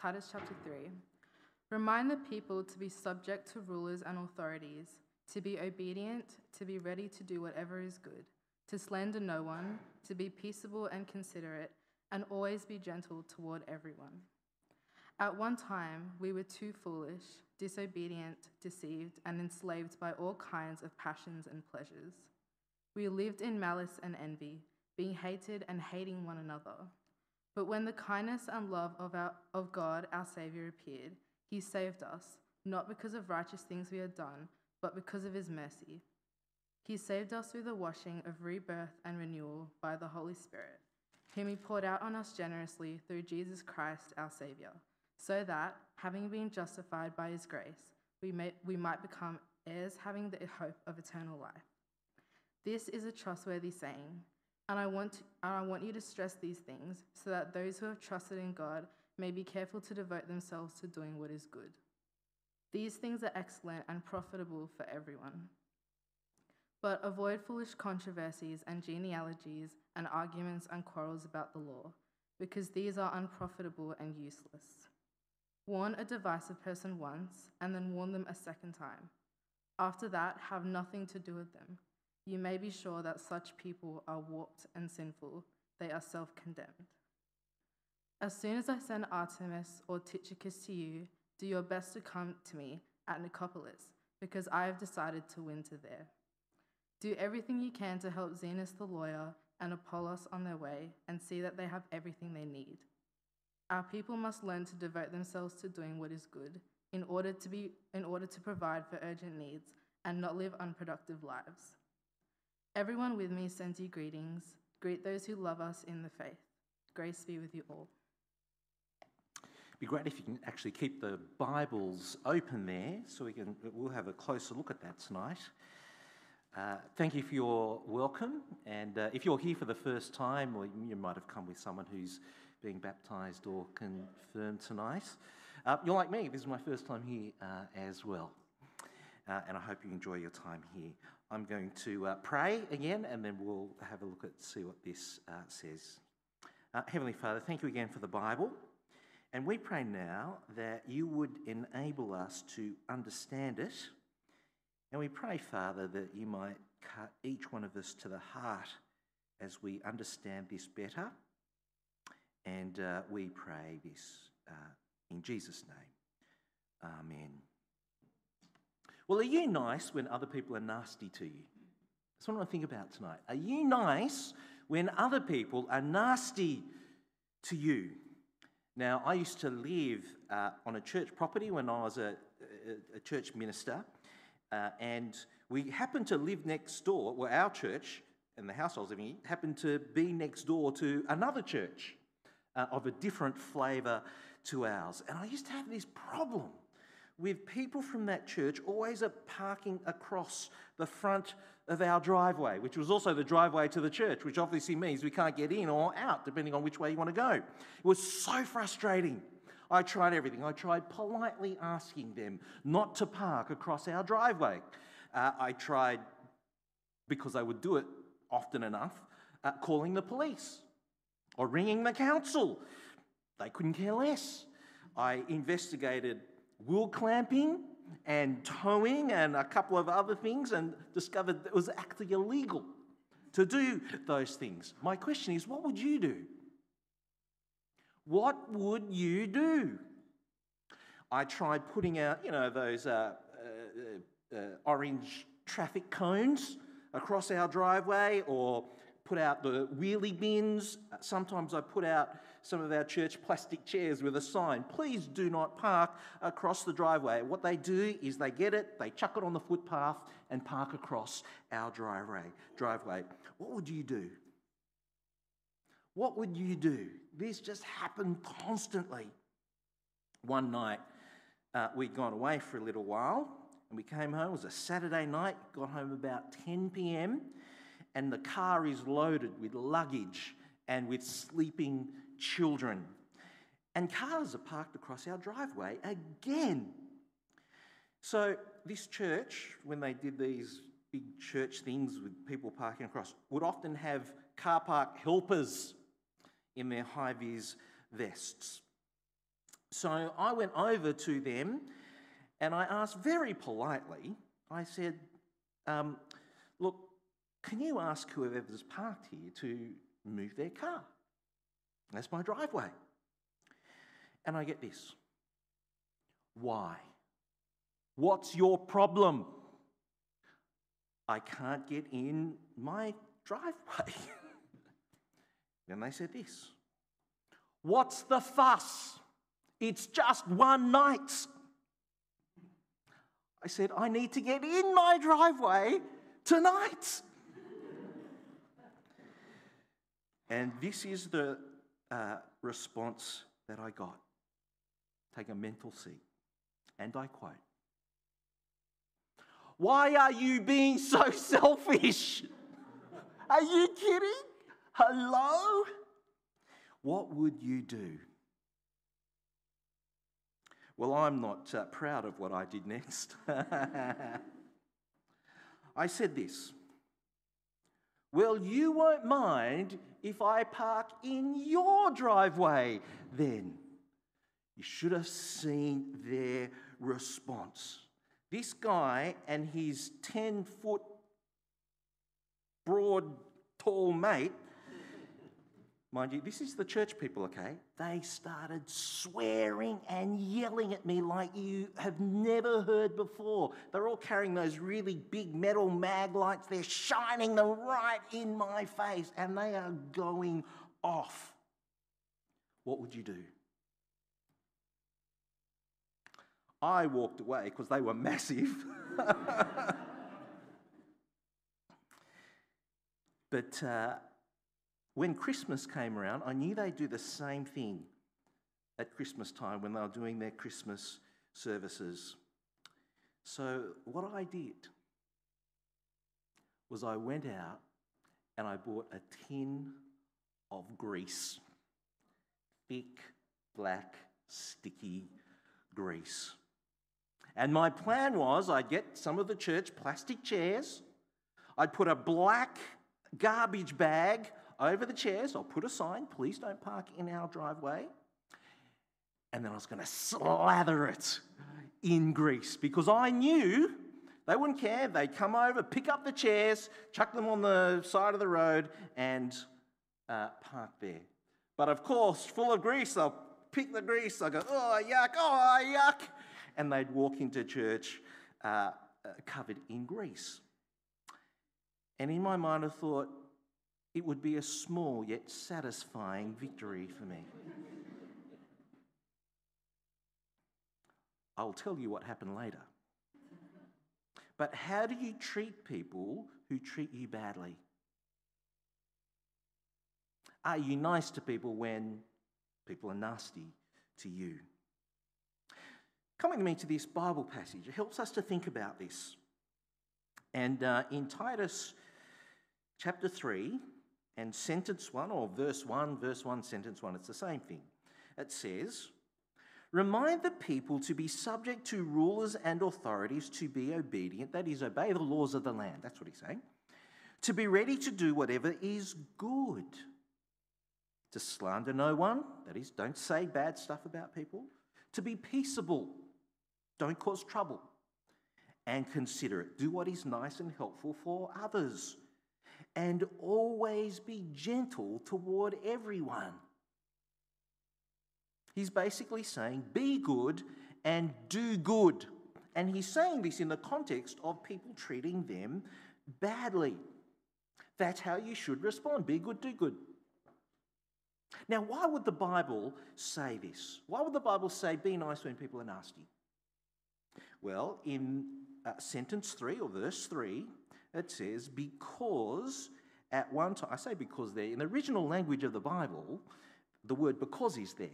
Titus chapter 3. Remind the people to be subject to rulers and authorities, to be obedient, to be ready to do whatever is good, to slander no one, to be peaceable and considerate, and always be gentle toward everyone. At one time, we were too foolish, disobedient, deceived, and enslaved by all kinds of passions and pleasures. We lived in malice and envy, being hated and hating one another. But when the kindness and love of, our, of God, our Saviour, appeared, he saved us, not because of righteous things we had done, but because of his mercy. He saved us through the washing of rebirth and renewal by the Holy Spirit, whom he poured out on us generously through Jesus Christ, our Saviour, so that, having been justified by his grace, we, may, we might become heirs having the hope of eternal life. This is a trustworthy saying, and I, want and I want you to stress these things so that those who have trusted in God may be careful to devote themselves to doing what is good. These things are excellent and profitable for everyone. But avoid foolish controversies and genealogies and arguments and quarrels about the law, because these are unprofitable and useless. Warn a divisive person once, and then warn them a second time. After that, have nothing to do with them. You may be sure that such people are warped and sinful, they are self condemned. As soon as I send Artemas or Tychicus to you, do your best to come to me at Nicopolis, because I have decided to winter there. Do everything you can to help Zenas the lawyer and Apollos on their way, and see that they have everything they need. Our people must learn to devote themselves to doing what is good, in order to, be, in order to provide for urgent needs and not live unproductive lives. Everyone with me sends you greetings. Greet those who love us in the faith. Grace be with you all. It'd be great if you can actually keep the Bibles open there so we can we'll have a closer look at that tonight. Uh, thank you for your welcome, and uh, if you're here for the first time, or you might have come with someone who's being baptised or confirmed tonight, uh, you're like me. This is my first time here uh, as well, uh, and I hope you enjoy your time here. I'm going to uh, pray again, and then we'll have a look at see what this says. Heavenly Father, thank you again for the Bible. And we pray now that you would enable us to understand it. And we pray, Father, that you might cut each one of us to the heart as we understand this better. And uh, we pray this uh, in Jesus' name. Amen. Well, are you nice when other people are nasty to you? That's what I want to think about tonight. Are you nice when other people are nasty to you? Now, I used to live uh, on a church property when I was a, a, a church minister, uh, and we happened to live next door. Well, our church and the house I was living in happened to be next door to another church uh, of a different flavour to ours. And I used to have this problem with people from that church always parking across the front of our driveway, which was also the driveway to the church, which obviously means we can't get in or out depending on which way you want to go. It was so frustrating. I tried everything. I tried politely asking them not to park across our driveway. Uh, I tried, because I would do it often enough, uh, calling the police or ringing the council. They couldn't care less. I investigated wheel clamping and towing and a couple of other things and discovered it was actually illegal to do those things. My question is what would you do? What would you do? I tried putting out, you know, those uh, uh, uh, orange traffic cones across our driveway or put out the wheelie bins. Sometimes I put out some of our church plastic chairs with a sign, please do not park across the driveway. What they do is they get it, they chuck it on the footpath and park across our driveway. driveway. What would you do? What would you do? This just happened constantly. One night, uh, we'd gone away for a little while and we came home. It was a Saturday night, got home about 10 p.m., and the car is loaded with luggage and with sleeping children. And cars are parked across our driveway again. So, this church, when they did these big church things with people parking across, would often have car park helpers in their high vis vests. So I went over to them and I asked very politely, I said, um, Look, can you ask whoever's parked here to move their car? That's my driveway. And I get this Why? What's your problem? I can't get in my driveway. then they said this What's the fuss? It's just one night. I said, I need to get in my driveway tonight. And this is the uh, response that I got. Take a mental seat. And I quote Why are you being so selfish? Are you kidding? Hello? What would you do? Well, I'm not uh, proud of what I did next. I said this Well, you won't mind if I park in your driveway then. You should have seen their response. This guy and his 10 foot broad, tall mate Mind you, this is the church people, okay? They started swearing and yelling at me like you have never heard before. They're all carrying those really big metal mag lights. They're shining them right in my face and they are going off. What would you do? I walked away because they were massive. but uh, when Christmas came around, I knew they'd do the same thing at Christmas time when they were doing their Christmas services. So, what I did was I went out and I bought a tin of grease thick, black, sticky grease. And my plan was I'd get some of the church plastic chairs, I'd put a black garbage bag over the chairs, I'll put a sign, please don't park in our driveway. And then I was going to slather it in grease because I knew they wouldn't care. They'd come over, pick up the chairs, chuck them on the side of the road, and uh, park there. But of course, full of grease, they'll pick the grease, they'll go, oh, yuck, oh, yuck. And they'd walk into church uh, uh, covered in grease. And in my mind, I thought, it would be a small yet satisfying victory for me. I'll tell you what happened later. But how do you treat people who treat you badly? Are you nice to people when people are nasty to you? Coming to me to this Bible passage, it helps us to think about this. And uh, in Titus chapter 3, and sentence one, or verse one, verse one, sentence one, it's the same thing. It says, Remind the people to be subject to rulers and authorities, to be obedient, that is, obey the laws of the land. That's what he's saying. To be ready to do whatever is good. To slander no one, that is, don't say bad stuff about people. To be peaceable, don't cause trouble. And considerate, do what is nice and helpful for others and always be gentle toward everyone. He's basically saying, be good and do good. And he's saying this in the context of people treating them badly. That's how you should respond be good, do good. Now, why would the Bible say this? Why would the Bible say be nice when people are nasty? Well, in uh, sentence 3 or verse 3, it says, because at one time, I say because there, in the original language of the Bible, the word because is there.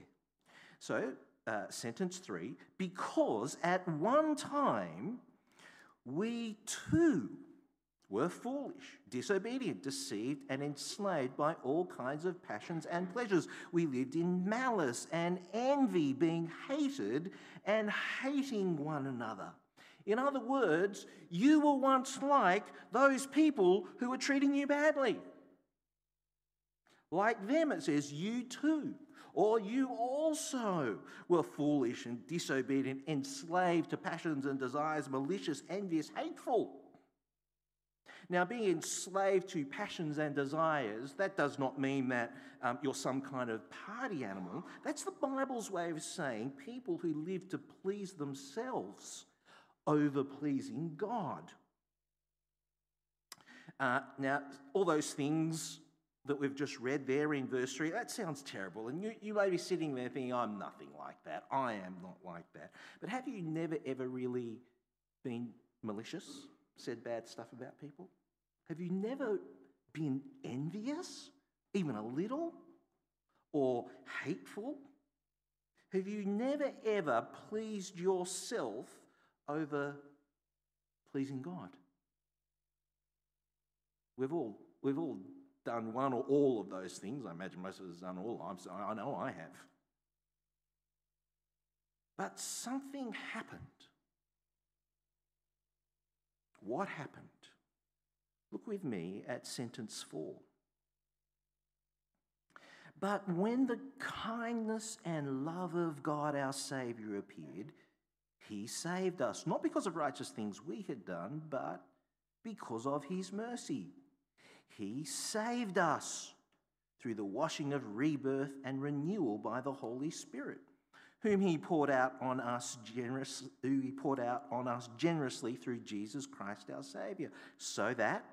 So, uh, sentence three, because at one time we too were foolish, disobedient, deceived, and enslaved by all kinds of passions and pleasures. We lived in malice and envy, being hated and hating one another. In other words, you were once like those people who were treating you badly. Like them, it says, you too. Or you also were foolish and disobedient, enslaved to passions and desires, malicious, envious, hateful. Now, being enslaved to passions and desires, that does not mean that um, you're some kind of party animal. That's the Bible's way of saying people who live to please themselves over pleasing God. Uh, now, all those things that we've just read there in verse 3, that sounds terrible. And you, you may be sitting there thinking, I'm nothing like that. I am not like that. But have you never, ever really been malicious, said bad stuff about people? Have you never been envious, even a little, or hateful? Have you never, ever pleased yourself over pleasing God? We've all, we've all done one or all of those things. I imagine most of us have done all. I'm, I know I have. But something happened. What happened? Look with me at sentence four. But when the kindness and love of God our Saviour appeared, he saved us, not because of righteous things we had done, but because of his mercy. He saved us through the washing of rebirth and renewal by the Holy Spirit, whom he poured out on us generously, who he poured out on us generously through Jesus Christ our Saviour, so that,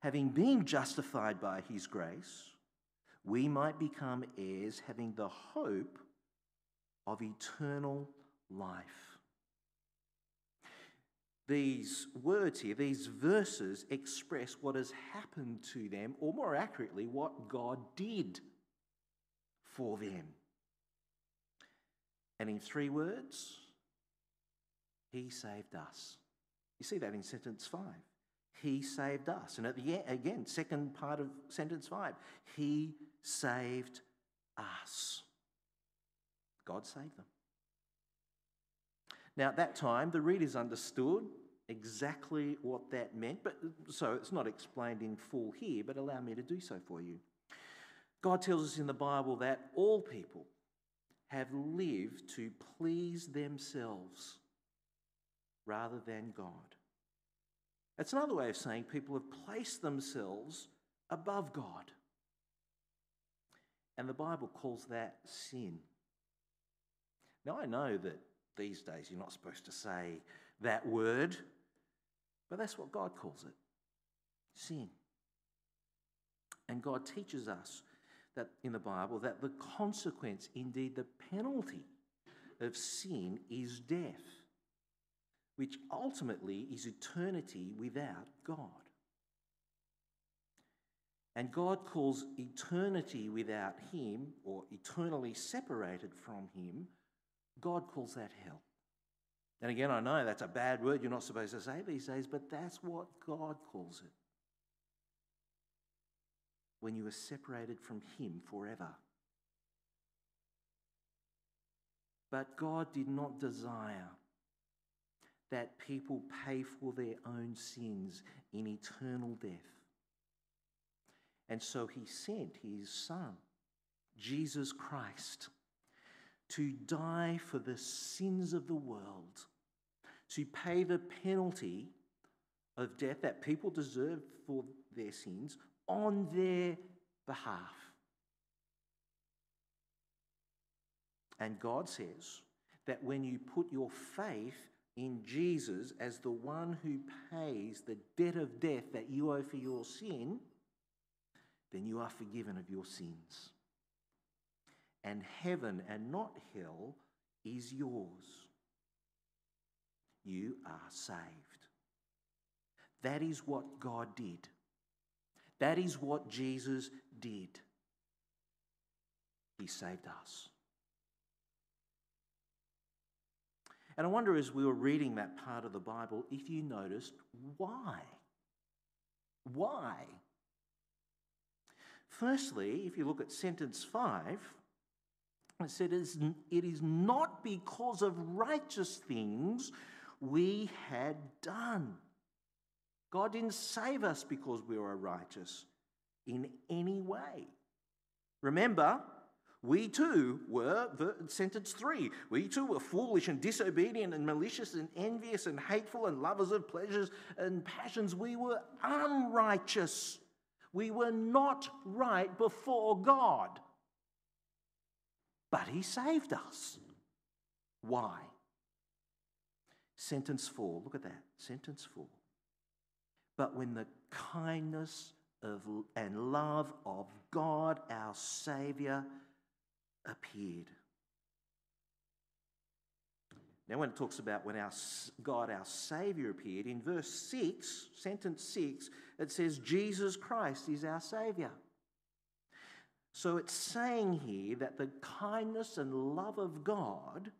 having been justified by his grace, we might become heirs, having the hope of eternal life these words here, these verses express what has happened to them, or more accurately, what God did for them. And in three words, He saved us. You see that in sentence five. He saved us. And at the end, again, second part of sentence five, He saved us. God saved them. Now, at that time, the readers understood exactly what that meant, but so it's not explained in full here, but allow me to do so for you. God tells us in the Bible that all people have lived to please themselves rather than God. That's another way of saying people have placed themselves above God. And the Bible calls that sin. Now, I know that these days you're not supposed to say that word, but that's what God calls it sin. And God teaches us that in the Bible that the consequence, indeed the penalty of sin is death, which ultimately is eternity without God. And God calls eternity without Him, or eternally separated from Him, God calls that hell. And again, I know that's a bad word you're not supposed to say these days, but that's what God calls it. When you are separated from Him forever. But God did not desire that people pay for their own sins in eternal death. And so He sent His Son, Jesus Christ to die for the sins of the world, to pay the penalty of death that people deserve for their sins on their behalf. And God says that when you put your faith in Jesus as the one who pays the debt of death that you owe for your sin, then you are forgiven of your sins and heaven and not hell is yours. You are saved. That is what God did. That is what Jesus did. He saved us. And I wonder as we were reading that part of the Bible if you noticed why. Why? Firstly, if you look at sentence 5, it said, It is not because of righteous things we had done. God didn't save us because we were righteous in any way. Remember, We too were, sentence three, we too were foolish and disobedient and malicious and envious and hateful and lovers of pleasures and passions. We were unrighteous. We were not right before God. But He saved us. Why? Sentence four, look at that. Sentence four. But when the kindness of, and love of God, our Saviour, appeared. Now, when it talks about when our God, our Saviour, appeared, in verse 6, sentence 6, it says, Jesus Christ is our Saviour. So it's saying here that the kindness and love of God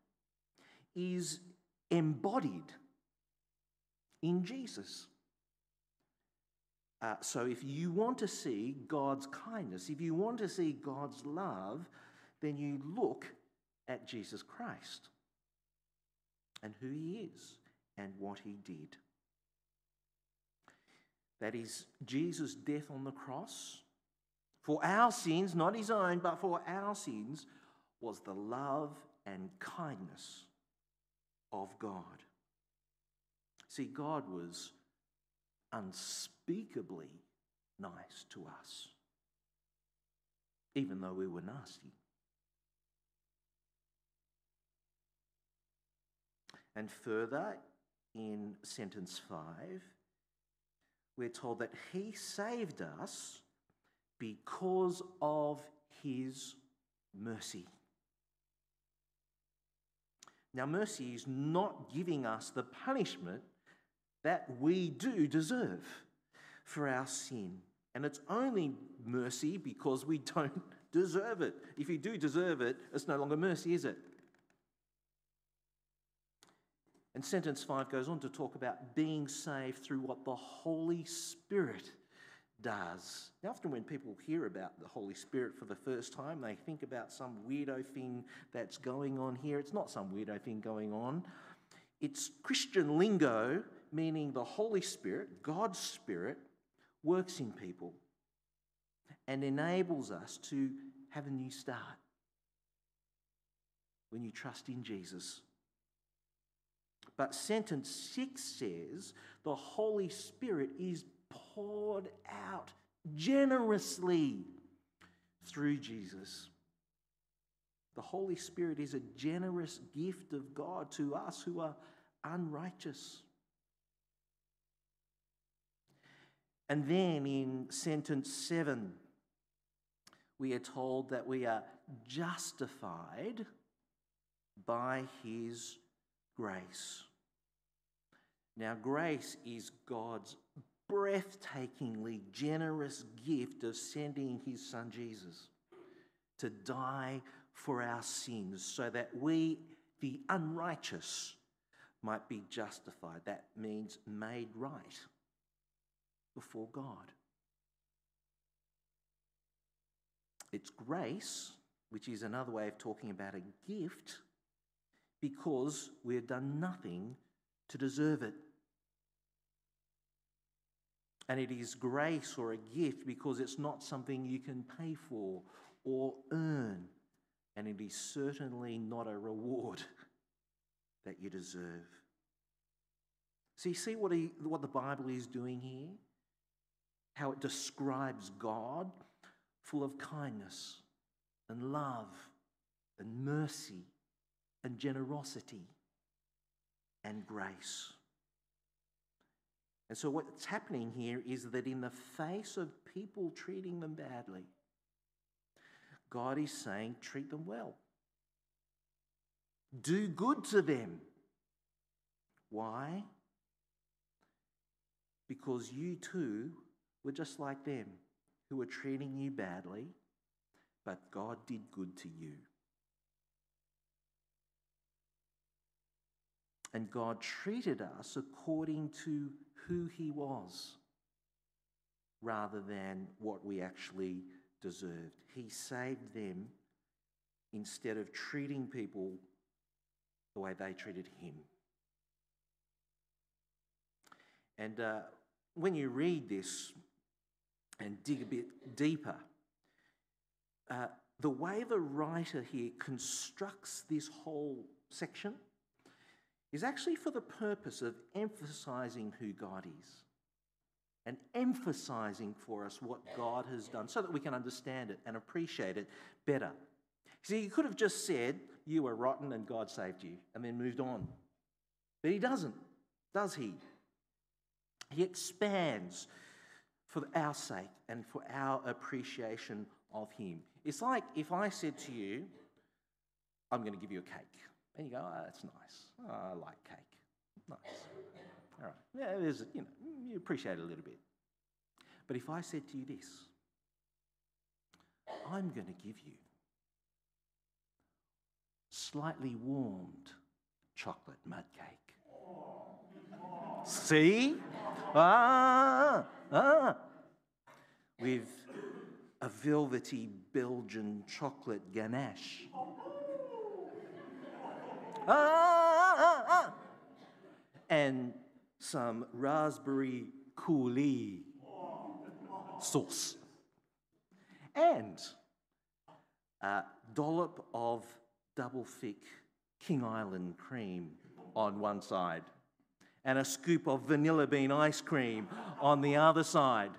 is embodied in Jesus. Uh, so if you want to see God's kindness, if you want to see God's love, then you look at Jesus Christ and who he is and what he did. That is Jesus' death on the cross for our sins, not his own, but for our sins, was the love and kindness of God. See, God was unspeakably nice to us, even though we were nasty. And further, in sentence 5, we're told that He saved us because of His mercy. Now, mercy is not giving us the punishment that we do deserve for our sin. And it's only mercy because we don't deserve it. If you do deserve it, it's no longer mercy, is it? And sentence 5 goes on to talk about being saved through what the Holy Spirit does. Now, often when people hear about the Holy Spirit for the first time, they think about some weirdo thing that's going on here. It's not some weirdo thing going on, it's Christian lingo, meaning the Holy Spirit, God's Spirit, works in people and enables us to have a new start when you trust in Jesus. But sentence six says the Holy Spirit is poured out generously through Jesus. The Holy Spirit is a generous gift of God to us who are unrighteous. And then in sentence seven, we are told that we are justified by his grace. Now, grace is God's breathtakingly generous gift of sending his son Jesus to die for our sins so that we, the unrighteous, might be justified. That means made right before God. It's grace, which is another way of talking about a gift, because we've done nothing to deserve it. And it is grace or a gift because it's not something you can pay for or earn. And it is certainly not a reward that you deserve. So you see what, he, what the Bible is doing here? How it describes God full of kindness and love and mercy and generosity and grace. And so, what's happening here is that in the face of people treating them badly, God is saying, treat them well. Do good to them. Why? Because you too were just like them, who were treating you badly, but God did good to you. And God treated us according to who He was rather than what we actually deserved. He saved them instead of treating people the way they treated Him. And uh, when you read this and dig a bit deeper, uh, the way the writer here constructs this whole section is actually for the purpose of emphasizing who God is and emphasizing for us what God has done so that we can understand it and appreciate it better. See, he could have just said, You were rotten and God saved you, and then moved on. But he doesn't, does he? He expands for our sake and for our appreciation of him. It's like if I said to you, I'm going to give you a cake. And you go, oh, that's nice. Oh, I like cake. Nice. All right. Yeah, there's, you know, you appreciate it a little bit. But if I said to you this, I'm going to give you slightly warmed chocolate mud cake. See? Ah, ah. With a velvety Belgian chocolate ganache. Ah, ah, ah. And some raspberry coulis sauce. And a dollop of double thick King Island cream on one side, and a scoop of vanilla bean ice cream on the other side.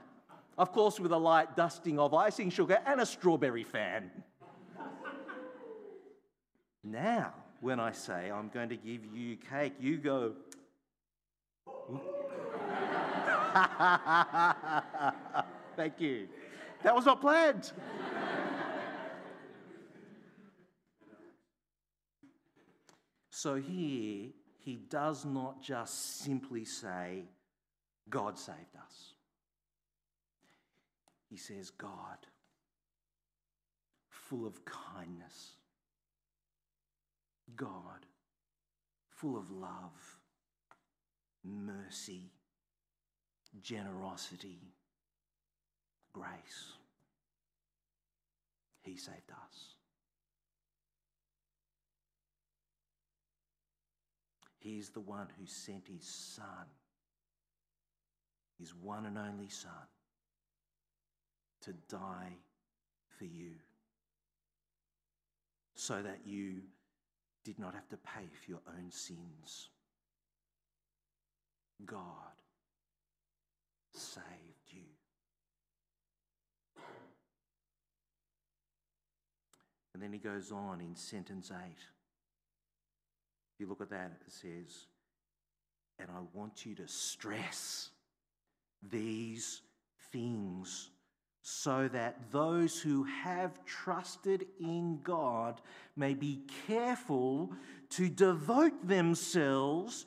Of course, with a light dusting of icing sugar and a strawberry fan. now, when I say I'm going to give you cake, you go. Thank you. That was not planned. so here, he does not just simply say, God saved us. He says, God, full of kindness. God, full of love, mercy, generosity, grace. He saved us. He is the one who sent his Son, his one and only Son, to die for you so that you did not have to pay for your own sins. God saved you. And then he goes on in sentence 8. If you look at that, it says, and I want you to stress these things so that those who have trusted in God may be careful to devote themselves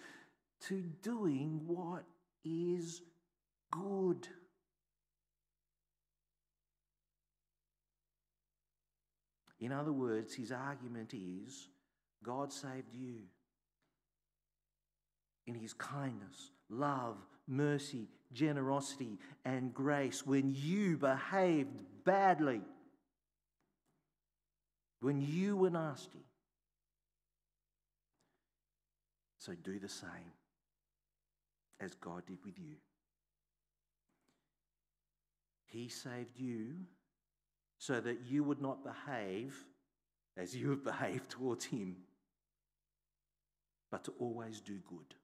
to doing what is good. In other words, his argument is God saved you in his kindness, love, mercy, generosity, and grace when you behaved badly, when you were nasty. So do the same as God did with you. He saved you so that you would not behave as you have behaved towards Him, but to always do good.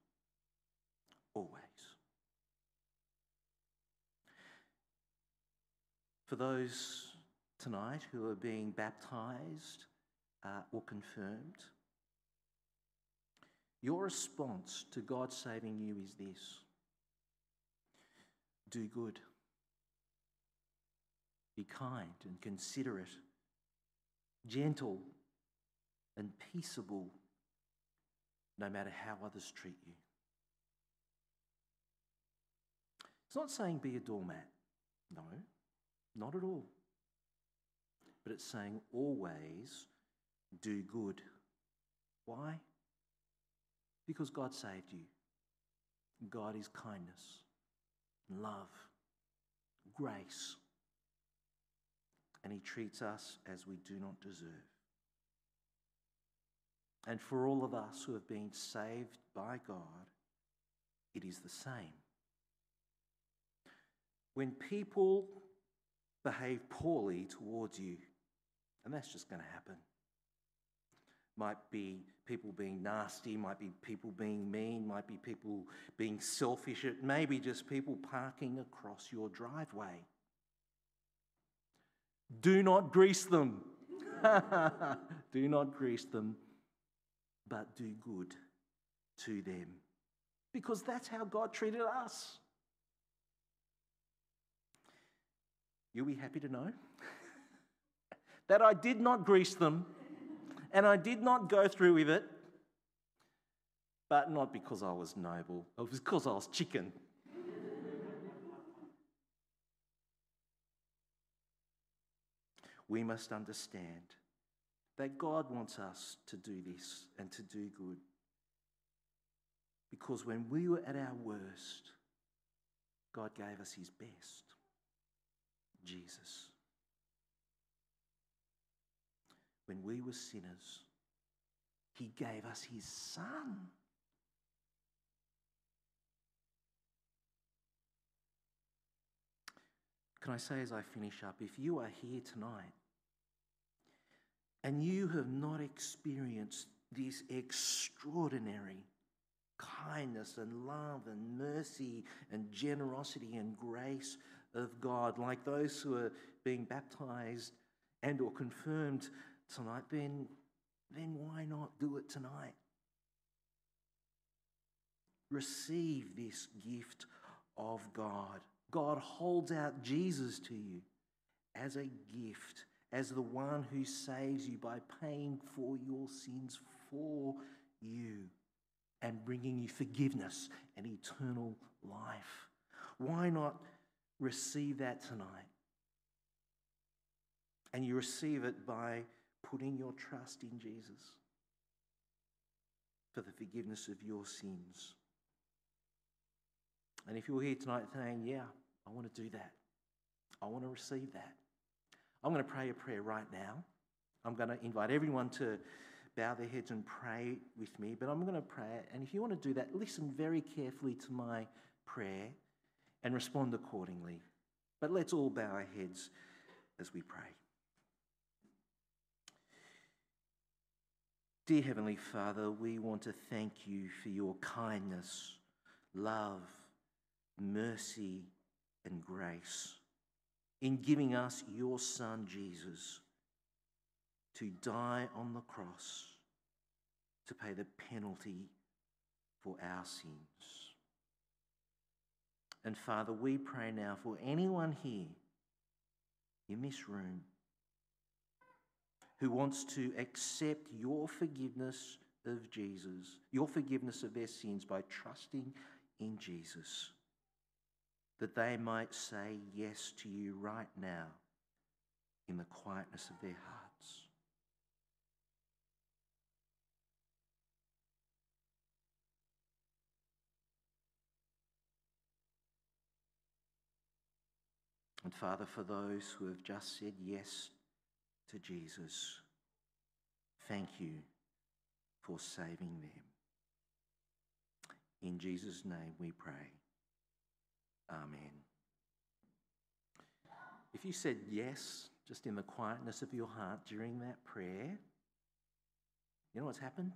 Always. For those tonight who are being baptized uh, or confirmed, your response to God saving you is this do good. Be kind and considerate, gentle and peaceable, no matter how others treat you. It's not saying be a doormat. No, not at all. But it's saying always do good. Why? Because God saved you. God is kindness, love, grace and He treats us as we do not deserve. And for all of us who have been saved by God, it is the same. When people behave poorly towards you, And that's just going to happen. Might be people being nasty, might be people being mean, might be people being selfish, it may be just people parking across your driveway. Do not grease them. do not grease them, but do good to them. Because that's how God treated us. You'll be happy to know that I did not grease them and I did not go through with it, but not because I was noble, it was because I was chicken. we must understand that God wants us to do this and to do good. Because when we were at our worst, God gave us his best Jesus. When we were sinners, he gave us his son. Can I say as I finish up, if you are here tonight and you have not experienced this extraordinary kindness and love and mercy and generosity and grace of God, like those who are being baptized and or confirmed tonight, then, then why not do it tonight? Receive this gift of God. God holds out Jesus to you as a gift, as the one who saves you by paying for your sins for you and bringing you forgiveness and eternal life. Why not receive that tonight? And you receive it by putting your trust in Jesus for the forgiveness of your sins. And if you're here tonight saying, Yeah, I want to do that, I want to receive that, I'm going to pray a prayer right now. I'm going to invite everyone to bow their heads and pray with me, but I'm going to pray. it. And if you want to do that, listen very carefully to my prayer and respond accordingly. But let's all bow our heads as we pray. Dear Heavenly Father, we want to thank you for your kindness, love, mercy, and grace in giving us your Son, Jesus, to die on the cross to pay the penalty for our sins. And Father, we pray now for anyone here in this room who wants to accept your forgiveness of Jesus, your forgiveness of their sins by trusting in Jesus, that they might say yes to you right now in the quietness of their hearts. And Father, for those who have just said yes to Jesus, thank you for saving them. In Jesus' name we pray. Amen. If you said yes, just in the quietness of your heart during that prayer, you know what's happened?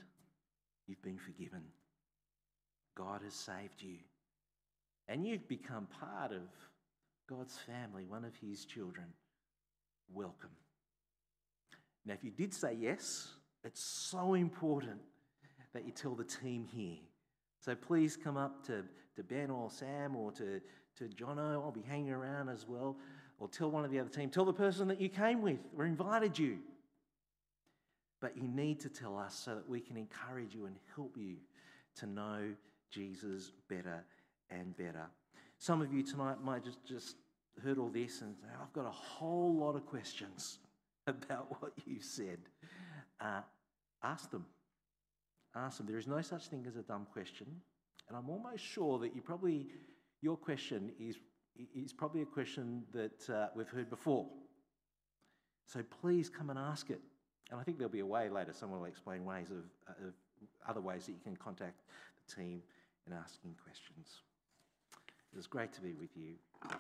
You've been forgiven. God has saved you. And you've become part of God's family, one of His children. Welcome. Now, if you did say yes, it's so important that you tell the team here. So please come up to, to Ben or Sam or to, to Jono. I'll be hanging around as well. Or tell one of the other team. Tell the person that you came with or invited you. But you need to tell us so that we can encourage you and help you to know Jesus better and better. Some of you tonight might just, just heard all this and say, I've got a whole lot of questions about what you said. Uh, ask them. Ask them. There is no such thing as a dumb question. And I'm almost sure that you probably, your question is, is probably a question that uh, we've heard before. So please come and ask it. And I think there'll be a way later, someone will explain ways of, uh, of other ways that you can contact the team in asking questions. It was great to be with you. Amen.